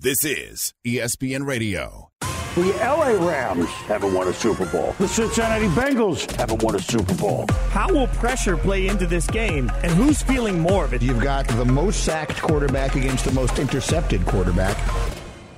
This is ESPN Radio. The LA Rams haven't won a Super Bowl. The Cincinnati Bengals haven't won a Super Bowl. How will pressure play into this game, and who's feeling more of it? You've got the most sacked quarterback against the most intercepted quarterback.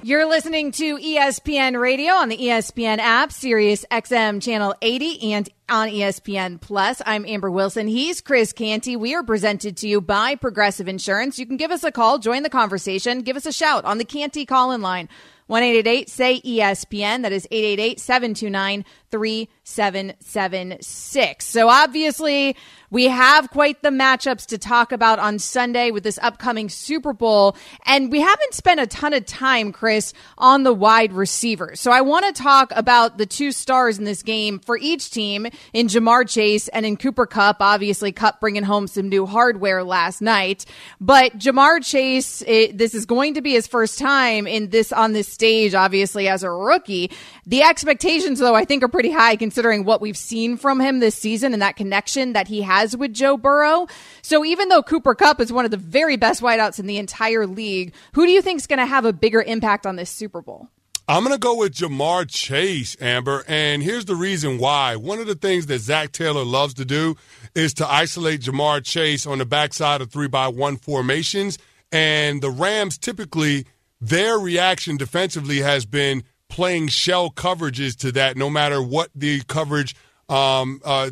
You're listening to ESPN Radio on the ESPN app, Sirius XM Channel 80, and on ESPN Plus. I'm Amber Wilson. He's Chris Canty. We are presented to you by Progressive Insurance. You can give us a call, join the conversation, give us a shout on the Canty call in line. 1 say ESPN. That is 888 729 3776. So obviously, we have quite the matchups to talk about on Sunday with this upcoming Super Bowl. And we haven't spent a ton of time, Chris, on the wide receivers. So I want to talk about the two stars in this game for each team in Ja'Marr Chase and in Cooper Kupp. Obviously, Kupp bringing home some new hardware last night. But Ja'Marr Chase, it, this is going to be his first time in this on this stage, obviously, as a rookie. The expectations, though, I think are pretty high considering what we've seen from him this season and that connection that he has with Joe Burrow. So even though Cooper Kupp is one of the very best wideouts in the entire league, who do you think is going to have a bigger impact on this Super Bowl? I'm going to go with Ja'Marr Chase, Amber. And here's the reason why. One of the things that Zac Taylor loves to do is to isolate Ja'Marr Chase on the backside of three by one formations. And the Rams typically, their reaction defensively has been playing shell coverages to that, no matter what the coverage, um, uh,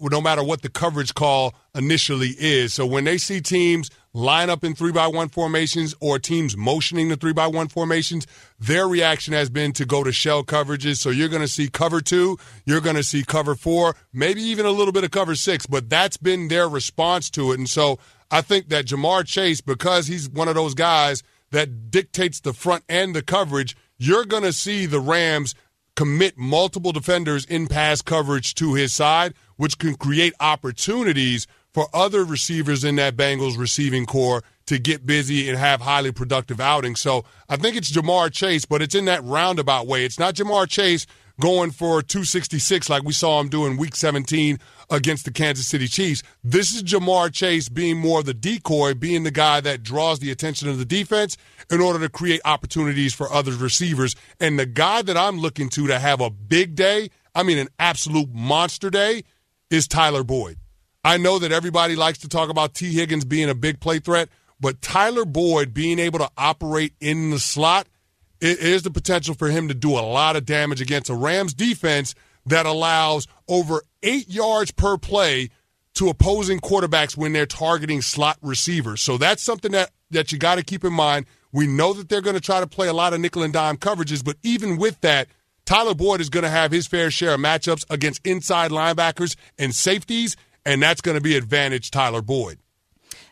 no matter what the coverage call initially is. So when they see teams line up in three by one formations or teams motioning the three by one formations, their reaction has been to go to shell coverages. So you're going to see cover two, you're going to see cover four, maybe even a little bit of cover six, but that's been their response to it. And so I think that Ja'Marr Chase, because he's one of those guys that dictates the front and the coverage, you're going to see the Rams commit multiple defenders in pass coverage to his side, which can create opportunities for other receivers in that Bengals receiving corps to get busy and have highly productive outings. So I think it's Ja'Marr Chase, but it's in that roundabout way. It's not Ja'Marr Chase going for 266 like we saw him do in week 17 against the Kansas City Chiefs. This is Ja'Marr Chase being more of the decoy, being the guy that draws the attention of the defense in order to create opportunities for other receivers. And the guy that I'm looking to to have a big day, I mean an absolute monster day, is Tyler Boyd. I know that everybody likes to talk about Tee Higgins being a big play threat, but Tyler Boyd being able to operate in the slot – it is the potential for him to do a lot of damage against a Rams defense that allows over eight yards per play to opposing quarterbacks when they're targeting slot receivers. So that's something that, that you got to keep in mind. We know that they're going to try to play a lot of nickel and dime coverages, but even with that, Tyler Boyd is going to have his fair share of matchups against inside linebackers and safeties, and that's going to be advantage Tyler Boyd.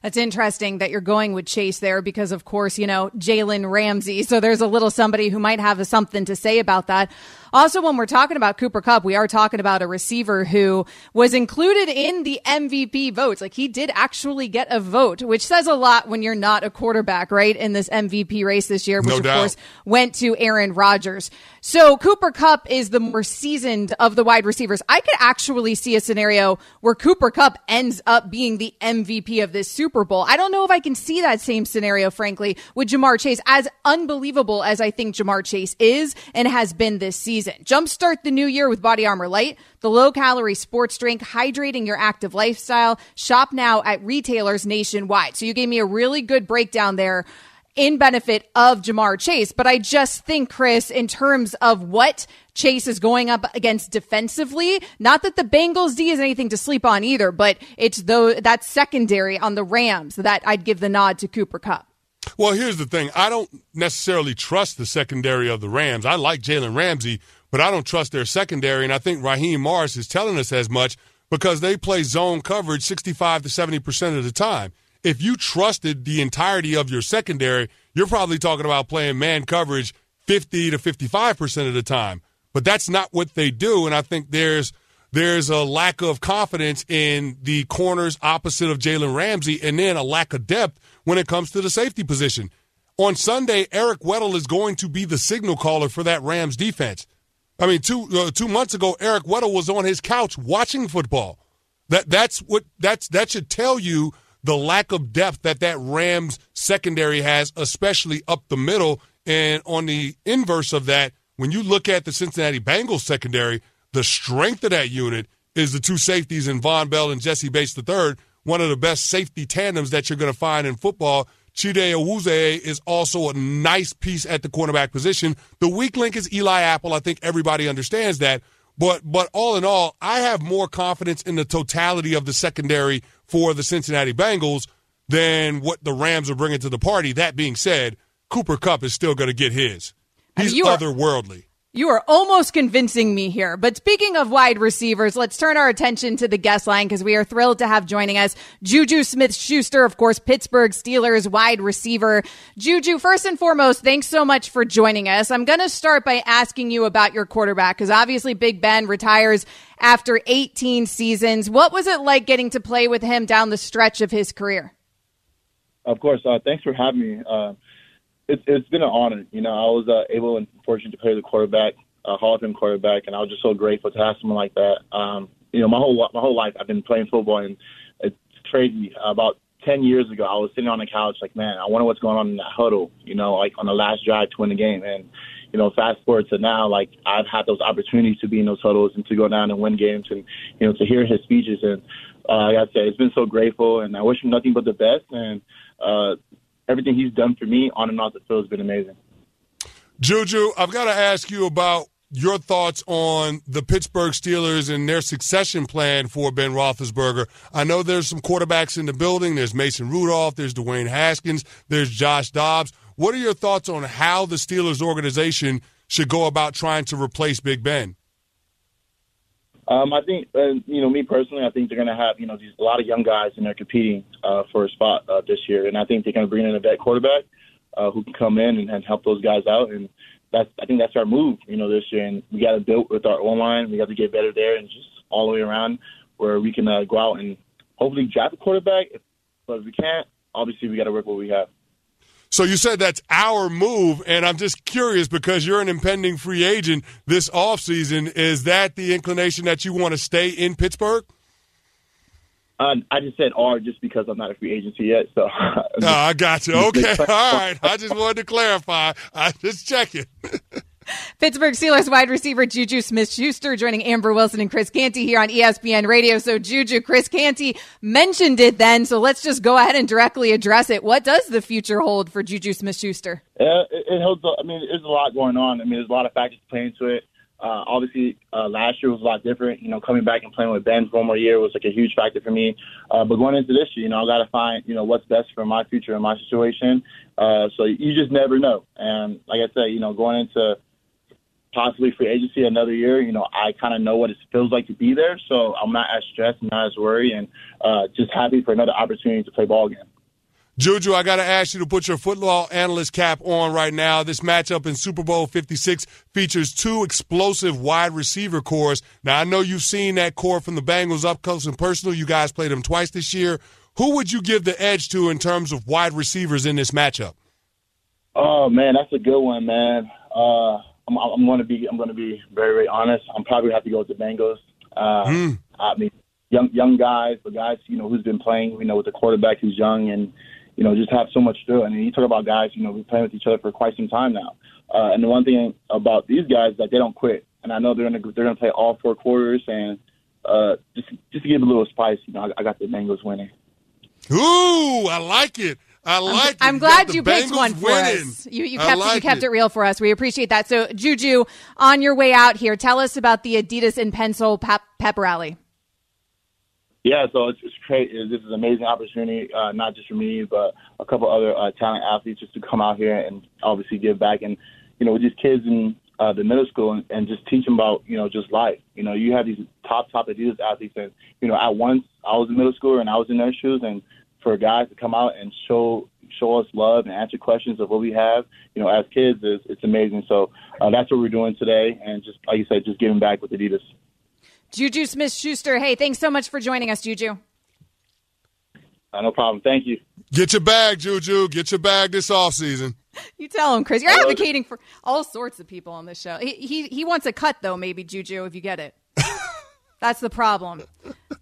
That's interesting that you're going with Chase there because, of course, you know, Jalen Ramsey. So there's a little somebody who might have something to say about that. Also, when we're talking about Cooper Kupp, we are talking about a receiver who was included in the MVP votes. Like he did actually get a vote, which says a lot when you're not a quarterback, right? In this MVP race this year, which no of doubt. course went to Aaron Rodgers. So Cooper Kupp is the more seasoned of the wide receivers. I could actually see a scenario where Cooper Kupp ends up being the MVP of this Super Bowl. I don't know if I can see that same scenario, frankly, with Ja'Marr Chase, as unbelievable as I think Ja'Marr Chase is and has been this season season. Jumpstart the new year with Body Armor Light, the low calorie sports drink, hydrating your active lifestyle. Shop now at retailers nationwide. So you gave me a really good breakdown there in benefit of Ja'Marr Chase. But I just think, Chris, in terms of what Chase is going up against defensively, not that the Bengals D is anything to sleep on either, but it's though that secondary on the Rams that I'd give the nod to Cooper Kupp. Well, here's the thing. I don't necessarily trust the secondary of the Rams. I like Jalen Ramsey, but I don't trust their secondary. And I think Raheem Morris is telling us as much because they play zone coverage 65 to 70% of the time. If you trusted the entirety of your secondary, you're probably talking about playing man coverage 50 to 55% of the time. But that's not what they do. And I think there's there's a lack of confidence in the corners opposite of Jalen Ramsey, and then a lack of depth when it comes to the safety position. On Sunday, Eric Weddle is going to be the signal caller for that Rams defense. I mean, two uh, two months ago, Eric Weddle was on his couch watching football. That that's what that's that should tell you the lack of depth that that Rams secondary has, especially up the middle And on the inverse of that, when you look at the Cincinnati Bengals secondary, the strength of that unit is the two safeties in Vonn Bell and Jessie Bates III, one of the best safety tandems that you're going to find in football. Chido Awuzie is also a nice piece at the cornerback position. The weak link is Eli Apple. I think everybody understands that. But but all in all, I have more confidence in the totality of the secondary for the Cincinnati Bengals than what the Rams are bringing to the party. That being said, Cooper Kupp is still going to get his. He's I mean, otherworldly. You are almost convincing me here. But speaking of wide receivers, let's turn our attention to the guest line because we are thrilled to have joining us Juju Smith Schuster, of course, Pittsburgh Steelers wide receiver. Juju, first and foremost, thanks so much for joining us. I'm going to start by asking you about your quarterback because obviously Big Ben retires after 18 seasons. What was it like getting to play with him down the stretch of his career? Of course. Uh, thanks for having me. Uh, it's it's been an honor. You know, I was uh, able and fortunate to play the quarterback, uh, Hall of Fame quarterback, and I was just so grateful to have someone like that. Um, you know, my whole my whole life I've been playing football, and it's crazy. About ten years ago, I was sitting on the couch like, man, I wonder what's going on in that huddle. You know, like on the last drive to win the game, and you know, fast forward to now, like I've had those opportunities to be in those huddles and to go down and win games, and you know, to hear his speeches, and uh, like I said, it's been so grateful, and I wish him nothing but the best, and uh, everything he's done for me on and off the field has been amazing. Juju, I've got to ask you about your thoughts on the Pittsburgh Steelers and their succession plan for Ben Roethlisberger. I know there's some quarterbacks in the building. There's Mason Rudolph. There's Dwayne Haskins. There's Josh Dobbs. What are your thoughts on how the Steelers organization should go about trying to replace Big Ben? Um, I think, uh, you know, me personally, I think they're going to have, you know, these, a lot of young guys and they're competing uh, for a spot uh, this year. And I think they're going to bring in a vet quarterback uh, who can come in and, and help those guys out. And that's, I think that's our move, you know, this year. And we got to build with our own line. We got to get better there and just all the way around where we can uh, go out and hopefully draft a quarterback. But if we can't, obviously we got to work what we have. So you said that's our move, and I'm just curious because you're an impending free agent this offseason. Is that the inclination that you want to stay in Pittsburgh? Uh, I just said R just because I'm not a free agency yet. So. no, I got you. Okay, all right. I just wanted to clarify. I just checking. Pittsburgh Steelers wide receiver Juju Smith Schuster joining Amber Wilson and Chris Canty here on ESPN Radio. So, Juju, Chris Canty mentioned it then. So, let's just go ahead and directly address it. What does the future hold for Juju Smith Schuster? Yeah, it, it holds, I mean, there's a lot going on. I mean, there's a lot of factors to into it. Uh, obviously, uh, last year was a lot different. You know, coming back and playing with Ben for one more year was like a huge factor for me. Uh, but going into this year, you know, I got to find, you know, what's best for my future and my situation. Uh, so you just never know. And like I said, you know, going into possibly free agency another year, you know, I kind of know what it feels like to be there. So I'm not as stressed, not as worried, and uh, just happy for another opportunity to play ball again. Juju, I got to ask you to put your football analyst cap on right now. This matchup in Super Bowl 56 features two explosive wide receiver corps. Now, I know you've seen that corps from the Bengals up close and personal. You guys played them twice this year. Who would you give the edge to in terms of wide receivers in this matchup? Oh man, that's a good one, man. Uh, I'm, I'm going to be I'm going to be very very honest. I'm probably going to have to go with the Bengals. Uh, mm. I mean, young young guys, the guys you know who's been playing, you know, with the quarterback who's young and you know just have so much to. I mean, you talk about guys, you know, we've playing with each other for quite some time now. Uh, and the one thing about these guys is that they don't quit, and I know they're going to they're going to play all four quarters. And uh, just just to give a little spice, you know, I, I got the Bengals winning. Ooh, I like it. I like. I'm, I'm glad you picked one for winning. us. You, you kept like you kept it. it. real for us. We appreciate that. So Juju, on your way out here, tell us about the Adidas and Pencil pep, pep rally. Yeah, so it's, it's great. This is an amazing opportunity, uh, not just for me, but a couple other uh, talent athletes just to come out here and obviously give back. And you know, with these kids in uh, the middle school and, and just teach them about you know just life. You know, you have these top top Adidas athletes, and you know, at once I was a middle schooler and I was in their shoes, and for guys to come out and show show us love and answer questions of what we have, you know, as kids, is it's amazing. So uh, that's what we're doing today, and just like you said, just giving back with Adidas. Juju Smith Schuster, hey, thanks so much for joining us, Juju. Uh, no problem. Thank you. Get your bag, Juju. Get your bag this off season. You tell him, Chris. You're advocating for all sorts of people on this show. He, he, he wants a cut, though, maybe, Juju, if you get it. That's the problem.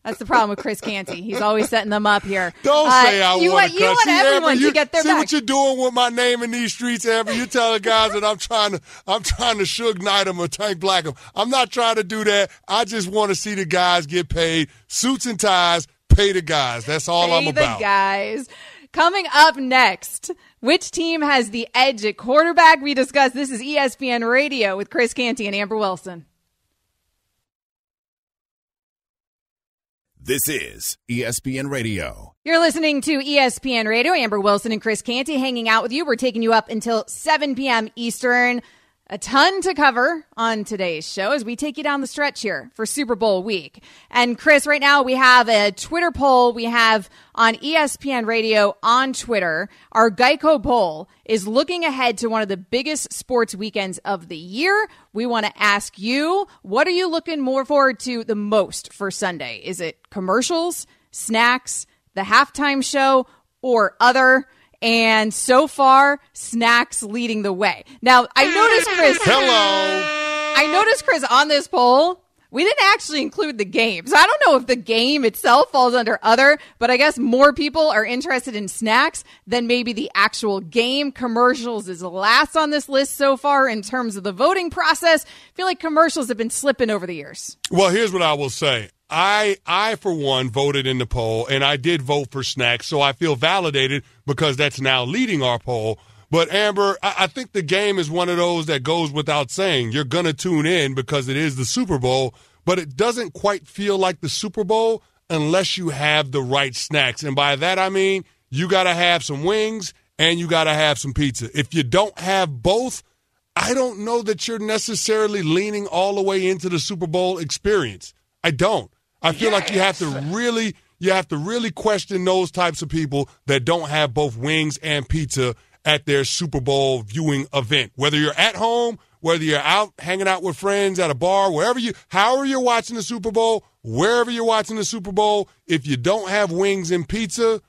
That's the problem with Chris Canty. He's always setting them up here. Don't Uh, say I you want to you want everyone Amber, to you- get their see back. what you're doing with my name in these streets, Amber. You're telling guys that I'm trying to I'm trying to Suge Knight them or Tank Black them. I'm not trying to do that. I just want to see the guys get paid. Suits and ties, pay the guys. That's all Pay I'm the about. guys. Coming up next, which team has the edge at quarterback? We discuss. This is ESPN Radio with Chris Canty and Amber Wilson. This is ESPN Radio. You're listening to ESPN Radio. Amber Wilson and Chris Canty hanging out with you. We're taking you up until 7 p.m. Eastern. A ton to cover on today's show as we take you down the stretch here for Super Bowl week. And Chris, right now we have a Twitter poll we have on ESPN Radio on Twitter. Our Geico poll is looking ahead to one of the biggest sports weekends of the year. We want to ask you, what are you looking more forward to the most for Sunday? Is it commercials, snacks, the halftime show, or other? And so far, snacks leading the way. Now, I noticed, Chris. Hello. I noticed, Chris, on this poll, we didn't actually include the game. So I don't know if the game itself falls under other, but I guess more people are interested in snacks than maybe the actual game. Commercials is last on this list so far in terms of the voting process. I feel like commercials have been slipping over the years. Well, here's what I will say. I, I for one voted in the poll, and I did vote for snacks, so I feel validated because that's now leading our poll. But Amber, I, I think the game is one of those that goes without saying. You're gonna tune in because it is the Super Bowl, but it doesn't quite feel like the Super Bowl unless you have the right snacks. And by that I mean you gotta have some wings and you gotta have some pizza. If you don't have both, I don't know that you're necessarily leaning all the way into the Super Bowl experience. I don't. I feel like you have to really you have to really question those types of people that don't have both wings and pizza at their Super Bowl viewing event. Whether you're at home, whether you're out hanging out with friends at a bar, wherever you however you're watching the Super Bowl, wherever you're watching the Super Bowl, if you don't have wings and pizza,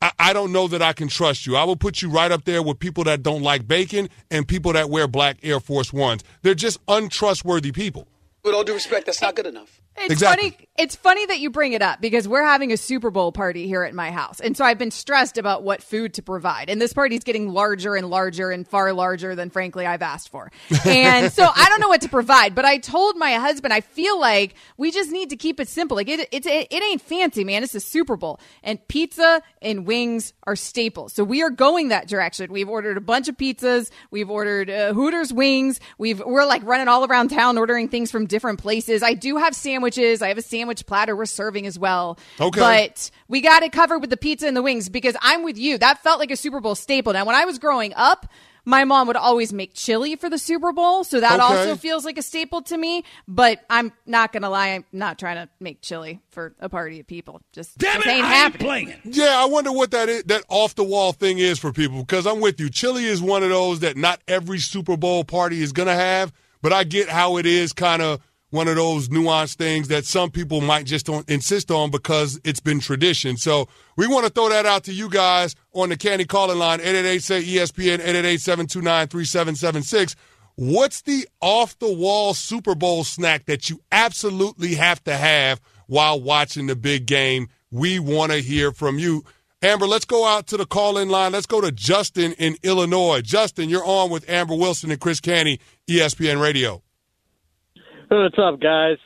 I, I don't know that I can trust you. I will put you right up there with people that don't like bacon and people that wear black Air Force Ones. They're just untrustworthy people. With all due respect, that's not good enough. It's Exactly. funny. It's funny that you bring it up because we're having a Super Bowl party here at my house, and so I've been stressed about what food to provide. And this party's getting larger and larger and far larger than, frankly, I've asked for. And so I don't know what to provide. But I told my husband I feel like we just need to keep it simple. Like it, it's it, it ain't fancy, man. It's a Super Bowl, and pizza and wings are staples. So we are going that direction. We've ordered a bunch of pizzas. We've ordered uh, Hooters wings. We've we're like running all around town ordering things from different places. I do have sandwiches. I have a sandwich platter we're serving as well. Okay. But we got it covered with the pizza and the wings because I'm with you. That felt like a Super Bowl staple. Now, when I was growing up, my mom would always make chili for the Super Bowl, so that Okay. also feels like a staple to me. But I'm not gonna lie, I'm not trying to make chili for a party of people. Just, Damn it, ain't I ain't happening. playing. Yeah, I wonder what that is, that off the wall thing is for people because I'm with you. Chili is one of those that not every Super Bowl party is going to have, but I get how it is kind of one of those nuanced things that some people might just insist on because it's been tradition. So we want to throw that out to you guys on the Canty Calling Line, 888 say E ESPN, 888 729 3776. What's the off the wall Super Bowl snack that you absolutely have to have while watching the big game? We want to hear from you. Amber, let's go out to the call in line. Let's go to Justin in Illinois. Justin, you're on with Amber Wilson and Chris Canty, ESPN Radio. What's up, guys?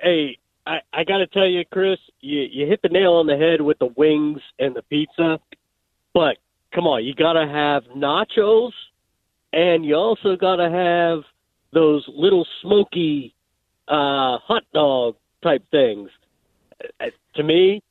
Hey, I, I got to tell you, Chris, you, you hit the nail on the head with the wings and the pizza. But come on, you got to have nachos, and you also got to have those little smoky uh, hot dog type things. Uh, to me,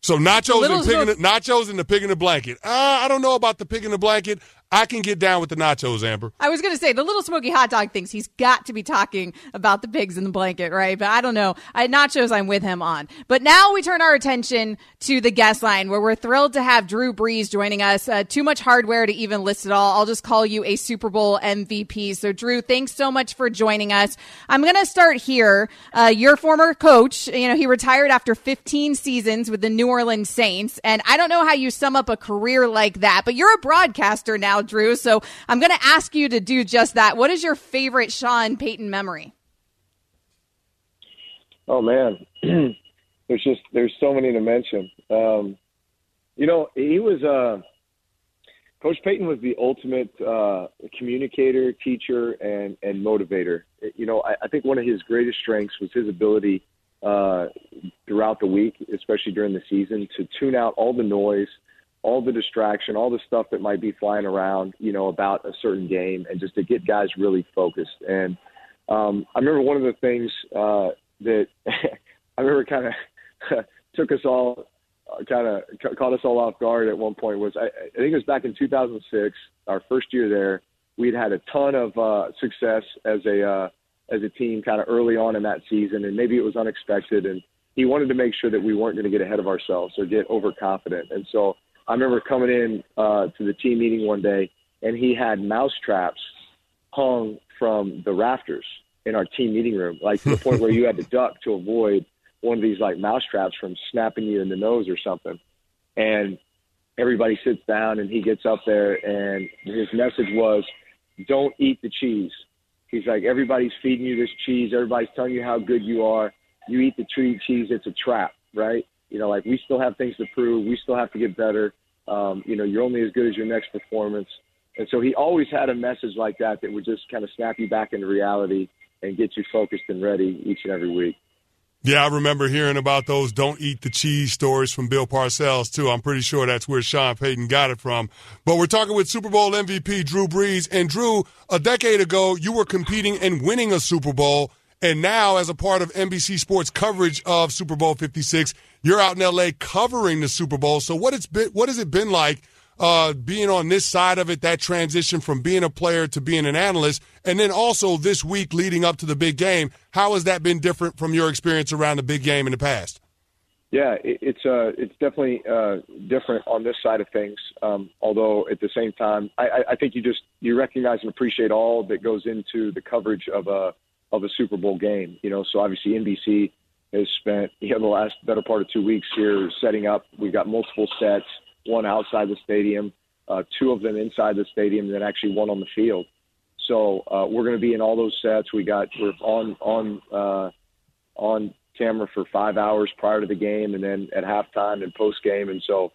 So nachos Little and pig in the, nachos and the pig in the blanket. Uh, I don't know about the pig in the blanket. I can get down with the nachos, Amber. I was going to say the little smoky hot dog thinks He's got to be talking about the pigs in the blanket, right? But I don't know. I nachos. I'm with him on. But now we turn our attention to the guest line, where we're thrilled to have Drew Brees joining us. Uh, too much hardware to even list it all. I'll just call you a Super Bowl MVP. So Drew, thanks so much for joining us. I'm going to start here. Uh, your former coach, you know, he retired after 15 seasons with the New Orleans Saints, and I don't know how you sum up a career like that. But you're a broadcaster now, Drew. So I'm going to ask you to do just that. What is your favorite Sean Payton memory? Oh man, there's just there's so many to mention. Um, you know, he was uh, Coach Payton was the ultimate uh, communicator, teacher, and and motivator. You know, I, I think one of his greatest strengths was his ability uh, throughout the week, especially during the season, to tune out all the noise, all the distraction, all the stuff that might be flying around, you know, about a certain game, and just to get guys really focused. And um, I remember one of the things uh, that I remember kind of took us all, uh, kind of ca- caught us all off guard at one point was I, I think it was back in 2006, our first year there. We'd had a ton of uh, success as a uh, as a team kind of early on in that season, and maybe it was unexpected. And he wanted to make sure that we weren't going to get ahead of ourselves or get overconfident. And so I remember coming in uh, to the team meeting one day, and he had mouse traps hung from the rafters in our team meeting room, like to the point where you had to duck to avoid one of these like mouse traps from snapping you in the nose or something. And everybody sits down, and he gets up there, and his message was, "Don't eat the cheese." He's like, everybody's feeding you this cheese. Everybody's telling you how good you are. You eat the tree cheese, it's a trap, right? You know, like we still have things to prove. We still have to get better. Um, you know, you're only as good as your next performance. And so he always had a message like that that would just kind of snap you back into reality and get you focused and ready each and every week. Yeah, I remember hearing about those don't eat the cheese stories from Bill Parcells, too. I'm pretty sure that's where Sean Payton got it from. But we're talking with Super Bowl MVP Drew Brees. And Drew, a decade ago, you were competing and winning a Super Bowl. And now, as a part of NBC Sports coverage of Super Bowl 56, you're out in LA covering the Super Bowl. So, what, it's been, what has it been like uh, being on this side of it, that transition from being a player to being an analyst, and then also this week leading up to the big game. How has that been different from your experience around the big game in the past? Yeah, it, it's uh, it's definitely uh, different on this side of things. Um, although at the same time, I, I think you just you recognize and appreciate all that goes into the coverage of a of a Super Bowl game. You know, so obviously NBC has spent you know the last better part of two weeks here setting up. We've got multiple sets one outside the stadium, uh, two of them inside the stadium, and then actually one on the field. So uh, we're going to be in all those sets. We got we're on on uh, on camera for five hours prior to the game, and then at halftime and post game. And so,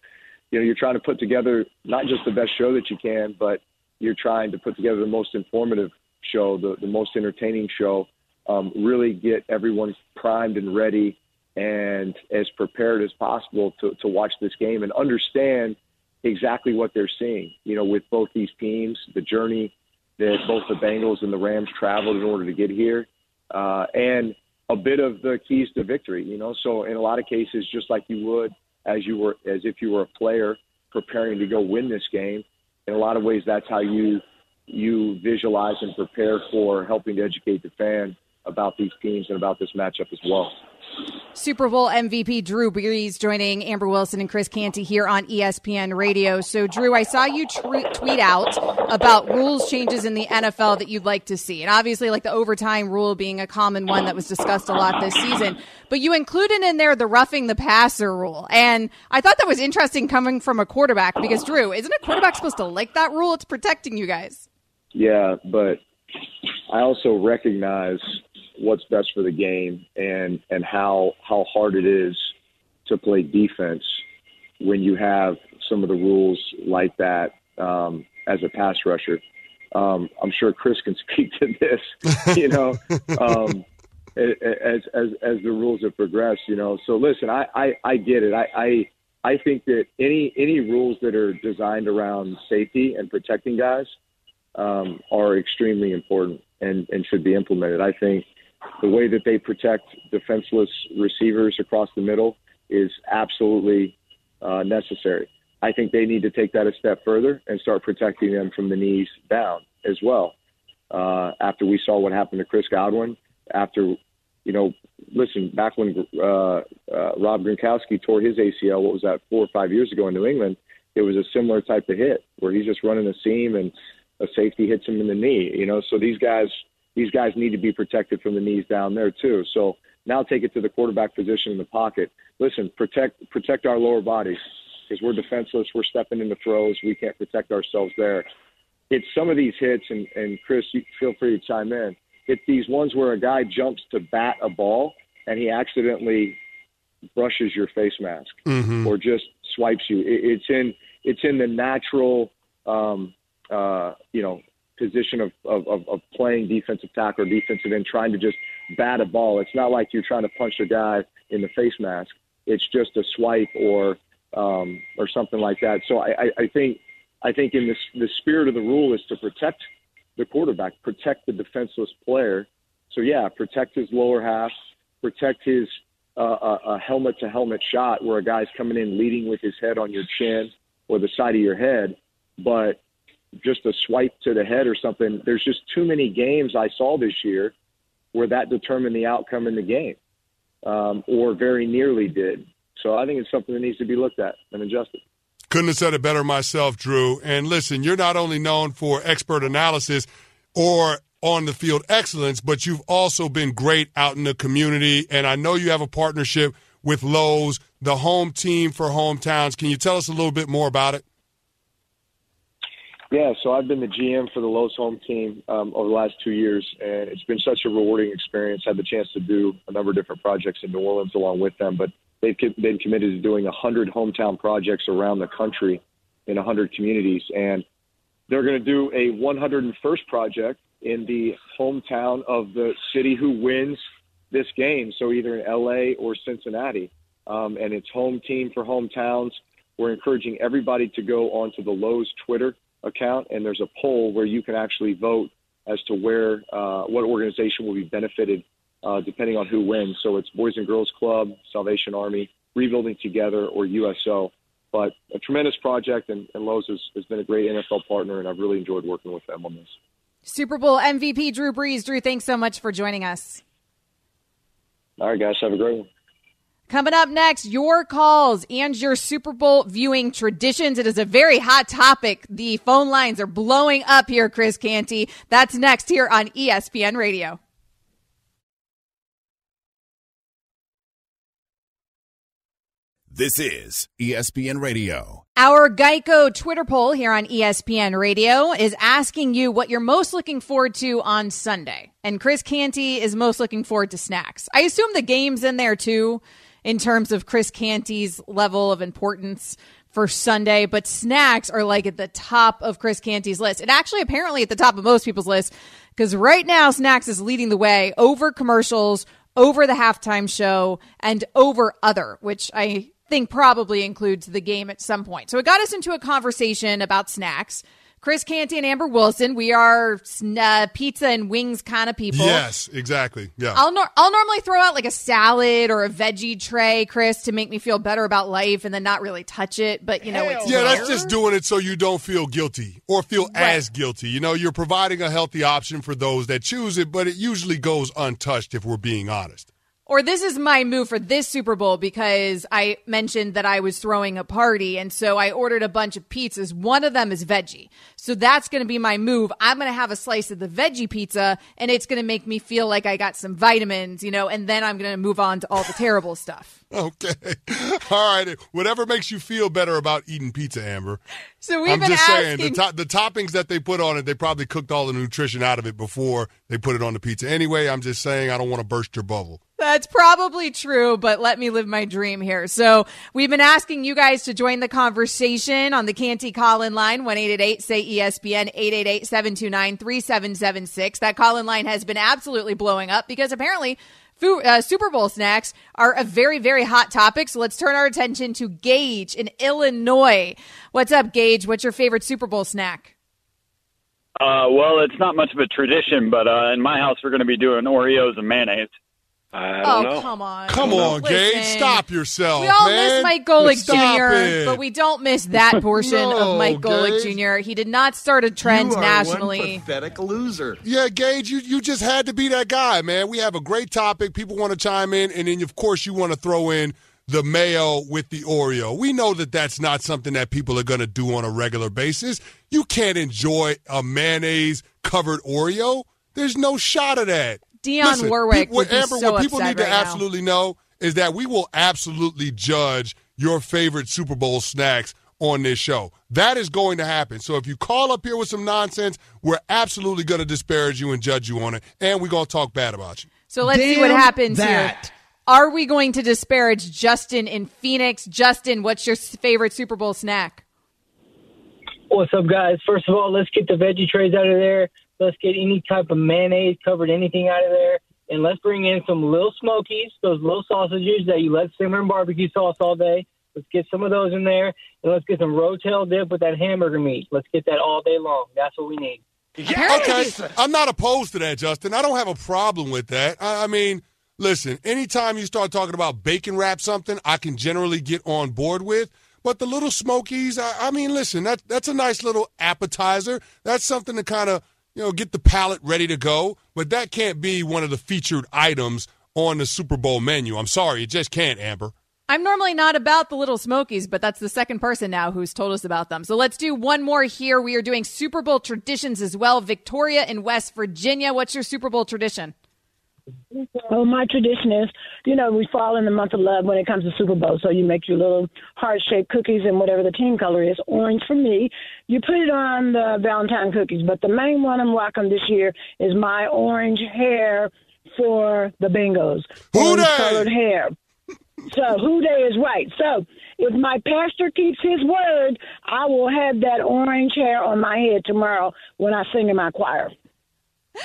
you know, you're trying to put together not just the best show that you can, but you're trying to put together the most informative show, the the most entertaining show. Um, really get everyone primed and ready and as prepared as possible to, to watch this game and understand exactly what they're seeing. You know, with both these teams, the journey that both the Bengals and the Rams traveled in order to get here, uh, and a bit of the keys to victory. You know, so in a lot of cases, just like you would as you were as if you were a player preparing to go win this game. In a lot of ways, that's how you you visualize and prepare for helping to educate the fan about these teams and about this matchup as well. Super Bowl MVP Drew Brees joining Amber Wilson and Chris Canty here on ESPN Radio. So, Drew, I saw you tweet out about rules changes in the NFL that you'd like to see. And obviously, like the overtime rule being a common one that was discussed a lot this season. But you included in there the roughing the passer rule. And I thought that was interesting coming from a quarterback because, Drew, isn't a quarterback supposed to like that rule? It's protecting you guys. Yeah, but I also recognize what's best for the game and and how how hard it is to play defense when you have some of the rules like that um, as a pass rusher. Um, I'm sure Chris can speak to this, you know, um, as as as the rules have progressed, you know. So listen, I I, I get it. I, I I think that any any rules that are designed around safety and protecting guys um, are extremely important and, and should be implemented. I think the way that they protect defenseless receivers across the middle is absolutely uh, necessary. I think they need to take that a step further and start protecting them from the knees down as well. Uh, after we saw what happened to Chris Godwin, after you know, listen, back when uh, uh, Rob Gronkowski tore his ACL, what was that, four or five years ago in New England? It was a similar type of hit where he's just running a seam and a safety hits him in the knee. You know, so these guys these guys need to be protected from the knees down there too. So now take it to the quarterback position in the pocket. Listen, protect protect our lower bodies because we're defenseless. We're stepping into throws. We can't protect ourselves there. It's some of these hits, and, and Chris, you feel free to chime in. It's these ones where a guy jumps to bat a ball and he accidentally brushes your face mask Mhm. or just swipes you. It, it's in it's in the natural, um, uh, you know, position of, of, of, playing defensive tackle or defensive end, trying to just bat a ball. It's not like you're trying to punch a guy in the face mask. It's just a swipe or um, or something like that. So I, I, I think I think in this the spirit of the rule is to protect the quarterback, protect the defenseless player. So yeah, protect his lower half, protect his uh, a, a helmet to helmet shot where a guy's coming in leading with his head on your chin or the side of your head, but just a swipe to the head or something. There's just too many games I saw this year where that determined the outcome in the game, um, or very nearly did. So I think it's something that needs to be looked at and adjusted. Couldn't have said it better myself, Drew. And listen, you're not only known for expert analysis or on the field excellence, but you've also been great out in the community. And I know you have a partnership with Lowe's, the home team for hometowns. Can you tell us a little bit more about it? Yeah, so I've been the GM for the Lowe's home team um, over the last two years, and it's been such a rewarding experience. Had the chance to do a number of different projects in New Orleans along with them, but they've been committed to doing 100 hometown projects around the country in 100 communities, and they're going to do a 101st project in the hometown of the city who wins this game. So either in LA or Cincinnati, um, and it's home team for hometowns. We're encouraging everybody to go onto the Lowe's Twitter account, and there's a poll where you can actually vote as to where uh, what organization will be benefited uh, depending on who wins. So it's Boys and Girls Club, Salvation Army, Rebuilding Together, or USO. But a tremendous project, and, and Lowe's has, has been a great NFL partner, and I've really enjoyed working with them on this. Super Bowl MVP Drew Brees. Drew, thanks so much for joining us. All right, guys, have a great one. Coming up next, your calls and your Super Bowl viewing traditions. It is a very hot topic. The phone lines are blowing up here, Chris Canty. That's next here on ESPN Radio. This is ESPN Radio. Our Geico Twitter poll here on ESPN Radio is asking you what you're most looking forward to on Sunday. And Chris Canty is most looking forward to snacks. I assume the game's in there too, in terms of Chris Canty's level of importance for Sunday, but snacks are like at the top of Chris Canty's list. And actually, apparently, at the top of most people's list, because right now, snacks is leading the way over commercials, over the halftime show, and over other, which I think probably includes the game at some point. So it got us into a conversation about snacks. Chris Canty and Amber Wilson, we are uh, pizza and wings kind of people. Yes, exactly. Yeah. I'll nor- I'll normally throw out like a salad or a veggie tray, Chris, to make me feel better about life, and then not really touch it. But you know, it's yeah, there. that's just doing it so you don't feel guilty or feel as guilty. You know, you're providing a healthy option for those that choose it, but it usually goes untouched if we're being honest. Or this is my move for this Super Bowl because I mentioned that I was throwing a party. And so I ordered a bunch of pizzas. One of them is veggie. So that's going to be my move. I'm going to have a slice of the veggie pizza and it's going to make me feel like I got some vitamins, you know, and then I'm going to move on to all the terrible stuff. Okay. All right. Whatever makes you feel better about eating pizza, Amber. So we've I'm been just saying asking. the, to- the toppings that they put on it, they probably cooked all the nutrition out of it before they put it on the pizza. Anyway, I'm just saying I don't want to burst your bubble. That's probably true, but let me live my dream here. So we've been asking you guys to join the conversation on the Canty call-in line, 1-888-SAY ESPN, 888-729-3776. That call-in line has been absolutely blowing up because apparently Fu- uh, Super Bowl snacks are a very, very hot topic. So let's turn our attention to Gage in Illinois. What's up, Gage? What's your favorite Super Bowl snack? Uh, well, it's not much of a tradition, but uh, in my house, we're going to be doing Oreos and mayonnaise. I oh, come on. Come on, Gage. Listen. Stop yourself, We all man. miss Mike Golic Stop Jr., it. but we don't miss that portion No, of Mike Golic Gage. Jr. He did not start a trend you are nationally. One pathetic loser. Yeah, Gage, you, you just had to be that guy, man. We have a great topic. People want to chime in, and then, of course, you want to throw in the mayo with the Oreo. We know that that's not something that people are going to do on a regular basis. You can't enjoy a mayonnaise covered Oreo. There's no shot of that. Dionne Warwick people- would be Amber, so what people upset need to right now. absolutely know is that we will absolutely judge your favorite Super Bowl snacks on this show. That is going to happen. So if you call up here with some nonsense, we're absolutely going to disparage you and judge you on it, and we're going to talk bad about you. So let's see what Damn happens here. Are we going to disparage Justin in Phoenix? Justin, what's your favorite Super Bowl snack? What's up, guys? First of all, let's get the veggie trays out of there. Let's get any type of mayonnaise covered anything out of there. And let's bring in some little smokies, those little sausages that you let simmer in barbecue sauce all day. Let's get some of those in there. And let's get some rotel dip with that hamburger meat. Let's get that all day long. That's what we need. Okay, I'm not opposed to that, Justin. I don't have a problem with that. I, I mean, listen, anytime you start talking about bacon wrap something, I can generally get on board with. But the little smokies, I, I mean, listen, that that's a nice little appetizer. That's something to kind of you know get the palate ready to go. But that can't be one of the featured items on the Super Bowl menu. I'm sorry, it just can't, Amber. I'm normally not about the little smokies, but that's the second person now who's told us about them. So let's do one more here. We are doing Super Bowl traditions as well. Victoria in West Virginia. What's your Super Bowl tradition? Well, my tradition is, you know, we fall in the month of love when it comes to Super Bowl. So you make your little heart shaped cookies and whatever the team color is, orange for me. You put it on the Valentine cookies. But the main one I'm rocking this year is my orange hair for the Bengals. Orange colored hair. So Who Dey is right. So if my pastor keeps his word, I will have that orange hair on my head tomorrow when I sing in my choir.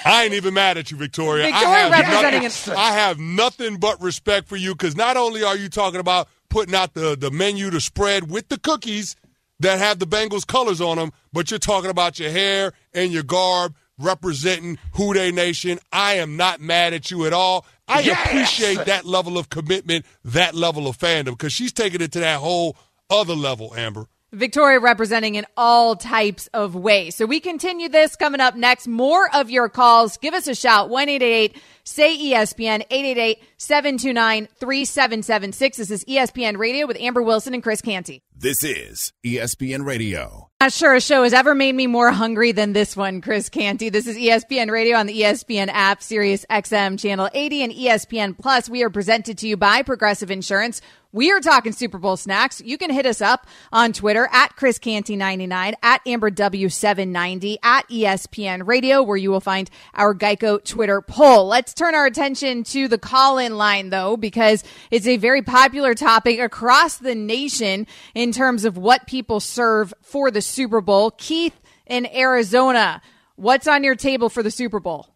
I ain't even mad at you, Victoria. Victoria I have representing nothing, I have nothing but respect for you because not only are you talking about putting out the, the menu to spread with the cookies that have the Bengals colors on them, but you're talking about your hair and your garb representing Who Dey Nation. I am not mad at you at all. I Yes! appreciate that level of commitment, that level of fandom, because she's taking it to that whole other level, Amber. Victoria representing in all types of ways. So we continue this coming up next. More of your calls. Give us a shout. 188 say ESPN 888 729 3776. This is ESPN Radio with Amber Wilson and Chris Canty. This is ESPN Radio. Not sure a show has ever made me more hungry than this one, Chris Canty. This is ESPN Radio on the ESPN app, Sirius XM Channel 80 and ESPN Plus. We are presented to you by Progressive Insurance. We are talking Super Bowl snacks. You can hit us up on Twitter at Chris Canty99, at Amber W790, at ESPN Radio, where you will find our Geico Twitter poll. Let's turn our attention to the call in line, though, because it's a very popular topic across the nation in terms of what people serve for the Super Bowl. Keith in Arizona, what's on your table for the Super Bowl?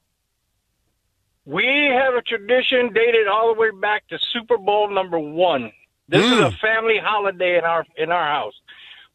We have a tradition dated all the way back to Super Bowl number one. This is a family holiday in our in our house.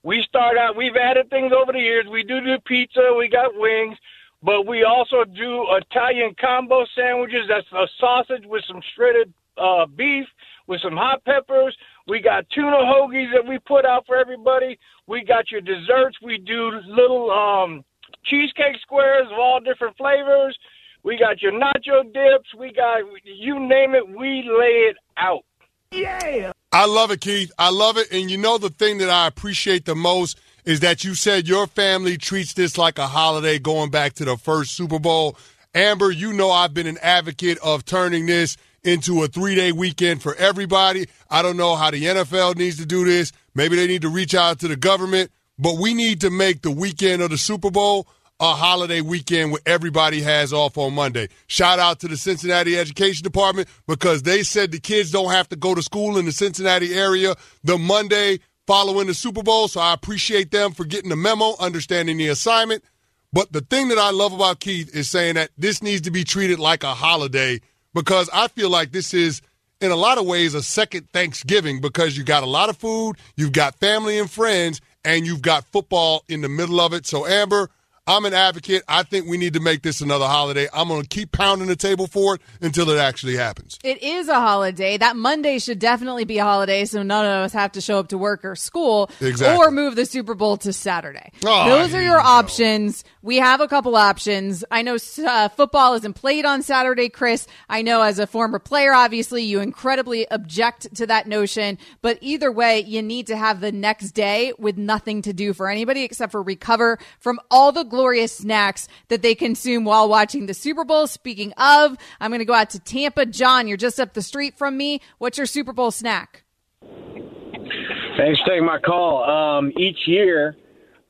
We start out. We've added things over the years. We do do pizza. We got wings, but we also do Italian combo sandwiches. That's a sausage with some shredded uh, beef with some hot peppers. We got tuna hoagies that we put out for everybody. We got your desserts. We do little um, cheesecake squares of all different flavors. We got your nacho dips. We got you name it. We lay it out. Yeah. I love it, Keith. I love it. And you know, the thing that I appreciate the most is that you said your family treats this like a holiday going back to the first Super Bowl. Amber, you know, I've been an advocate of turning this into a three day weekend for everybody. I don't know how the NFL needs to do this. Maybe they need to reach out to the government, but we need to make the weekend of the Super Bowl a holiday weekend where everybody has off on Monday. Shout out to the Cincinnati Education Department because they said the kids don't have to go to school in the Cincinnati area the Monday following the Super Bowl. So I appreciate them for getting the memo, understanding the assignment. But the thing that I love about Keith is saying that this needs to be treated like a holiday because I feel like this is, in a lot of ways, a second Thanksgiving because you got a lot of food, you've got family and friends, and you've got football in the middle of it. So, Amber, I'm an advocate. I think we need to make this another holiday. I'm going to keep pounding the table for it until it actually happens. It is a holiday. That Monday should definitely be a holiday, so none of us have to show up to work or school Exactly. or move the Super Bowl to Saturday. Oh, Those are your options. We have a couple options. I know uh, football isn't played on Saturday, Chris. I know as a former player, obviously, you incredibly object to that notion. But either way, you need to have the next day with nothing to do for anybody except for recover from all the glorious snacks that they consume while watching the Super Bowl. Speaking of, I'm going to go out to Tampa. John, you're just up the street from me. What's your Super Bowl snack? Thanks for taking my call. Um, each year,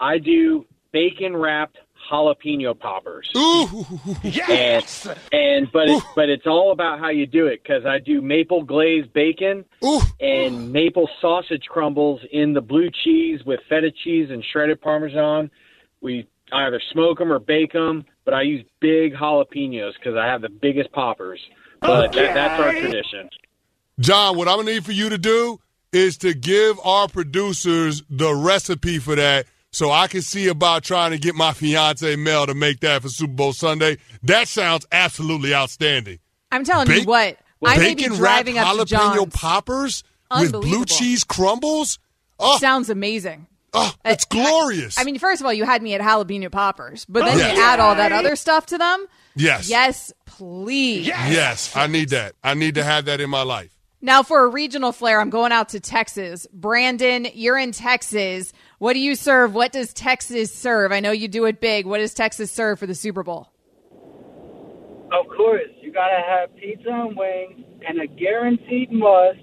I do bacon wrapped jalapeno poppers. Ooh, yes. And, and but it's but it's all about how you do it because I do maple glazed bacon Ooh. and maple sausage crumbles in the blue cheese with feta cheese and shredded parmesan. We either smoke them or bake them, but I use big jalapenos because I have the biggest poppers. But that, that's our tradition. John, what I'm gonna need for you to do is to give our producers the recipe for that so I can see about trying to get my fiance Mel to make that for Super Bowl Sunday. That sounds absolutely outstanding. I'm telling Ba- you what. I may be Bacon driving wrapped up to jalapeno John's. poppers with blue cheese crumbles. Oh, Sounds amazing. Ah, uh, oh, it's glorious. I mean, first of all, you had me at jalapeno poppers, but then Yes. you add all that other stuff to them. yes, Yes, please. yes. I need that. I need to have that in my life. Now, for a regional flair, I'm going out to Texas. Brandon, you're in Texas. What do you serve? What does Texas serve? I know you do it big. What does Texas serve for the Super Bowl? Of course, you gotta have pizza and wings, and a guaranteed must,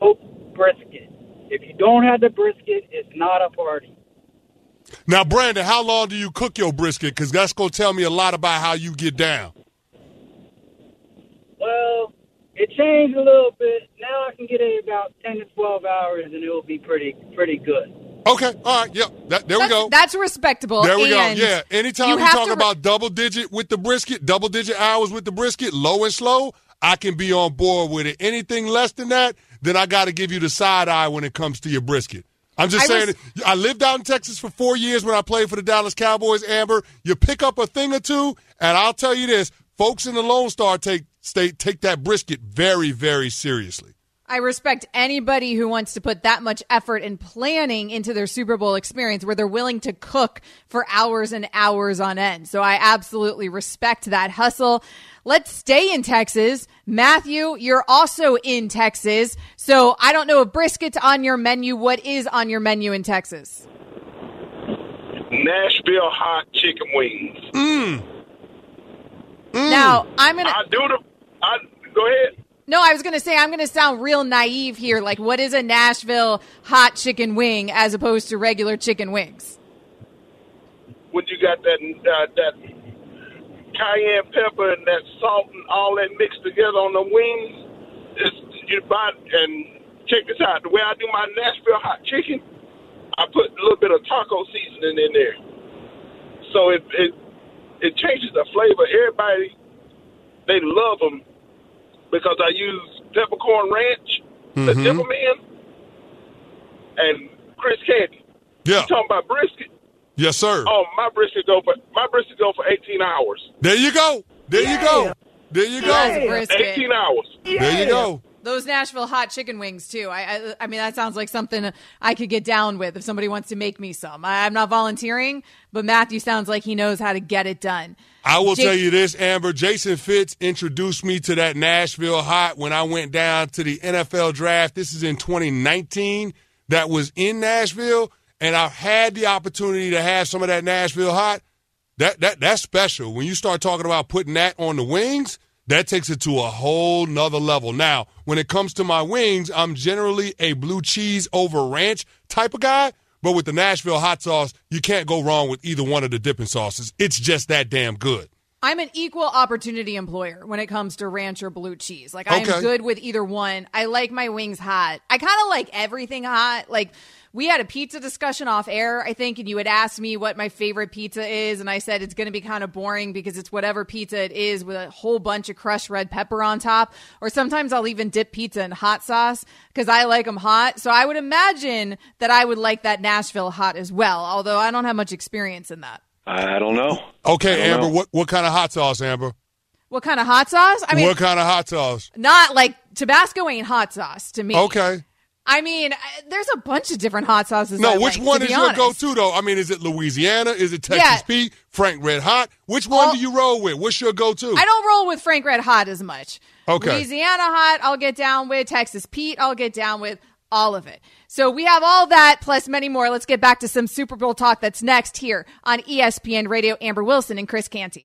oh, brisket. If you don't have the brisket, it's not a party. Now, Brandon, how long do you cook your brisket? Because that's going to tell me a lot about how you get down. Well, it changed a little bit. Now I can get it about ten to twelve hours, and it will be pretty pretty good. Okay, all right, yep. That, there we go. That's respectable. There we and go. Yeah. Anytime you we have talk re- about double digit with the brisket, double digit hours with the brisket, low and slow, I can be on board with it. Anything less than that, then I got to give you the side eye when it comes to your brisket. I'm just I saying, was- I lived out in Texas for four years when I played for the Dallas Cowboys, Amber. You pick up a thing or two, and I'll tell you this folks in the Lone Star take, state, take that brisket very, very seriously. I respect anybody who wants to put that much effort and planning into their Super Bowl experience where they're willing to cook for hours and hours on end. So I absolutely respect that hustle. Let's stay in Texas. Matthew, you're also in Texas. So I don't know if brisket's on your menu. What is on your menu in Texas? Nashville hot chicken wings. Mm. Now, I'm going to. I do the. I go ahead. No, I was going to say I'm going to sound real naive here. Like, what is a Nashville hot chicken wing as opposed to regular chicken wings? When you got that uh, that cayenne pepper and that salt and all that mixed together on the wings, it's, you buy and check this out. The way I do my Nashville hot chicken, I put a little bit of taco seasoning in there, so it it it changes the flavor. Everybody they love them because I use peppercorn ranch, the Mhm. Dipper Man, and Chris Canty. Yeah. You talking about brisket? Yes, sir. Oh, my brisket go for my brisket go for eighteen hours. There you go. There you go. There you go. That's. Eighteen hours. There you go. Those Nashville hot chicken wings too. I, I, I mean, that sounds like something I could get down with if somebody wants to make me some. I, I'm not volunteering, but Matthew sounds like he knows how to get it done. I will Jake- tell you this, Amber. Jason Fitz introduced me to that Nashville hot when I went down to the NFL draft. This is in 2019. That was in Nashville, and I've had the opportunity to have some of that Nashville hot. That that that's special. When you start talking about putting that on the wings, that takes it to a whole nother level. Now, when it comes to my wings, I'm generally a blue cheese over ranch type of guy. But with the Nashville hot sauce, you can't go wrong with either one of the dipping sauces. It's just that damn good. I'm an equal opportunity employer when it comes to ranch or blue cheese. Like I'm Okay. good with either one. I like my wings hot. I kind of like everything hot. Like we had a pizza discussion off air, I think, and you had asked me what my favorite pizza is, and I said it's going to be kind of boring because it's whatever pizza it is with a whole bunch of crushed red pepper on top. Or sometimes I'll even dip pizza in hot sauce because I like them hot. So I would imagine that I would like that Nashville hot as well. Although I don't have much experience in that. I don't know. Okay, don't Amber, know. what, what kind of hot sauce, Amber? What kind of hot sauce? I mean, what kind of hot sauce? Not like Tabasco ain't hot sauce to me. Okay. I mean, there's a bunch of different hot sauces. No, I which like, one is your go-to though? I mean, is it Louisiana? Is it Texas Yeah. Pete? Frank Red Hot? Which one All- do you roll with? What's your go-to? I don't roll with Frank Red Hot as much. Okay. Louisiana Hot, I'll get down with. Texas Pete, I'll get down with. All of it. So we have all that plus many more. Let's get back to some Super Bowl talk that's next here on ESPN Radio. Amber Wilson and Chris Canty.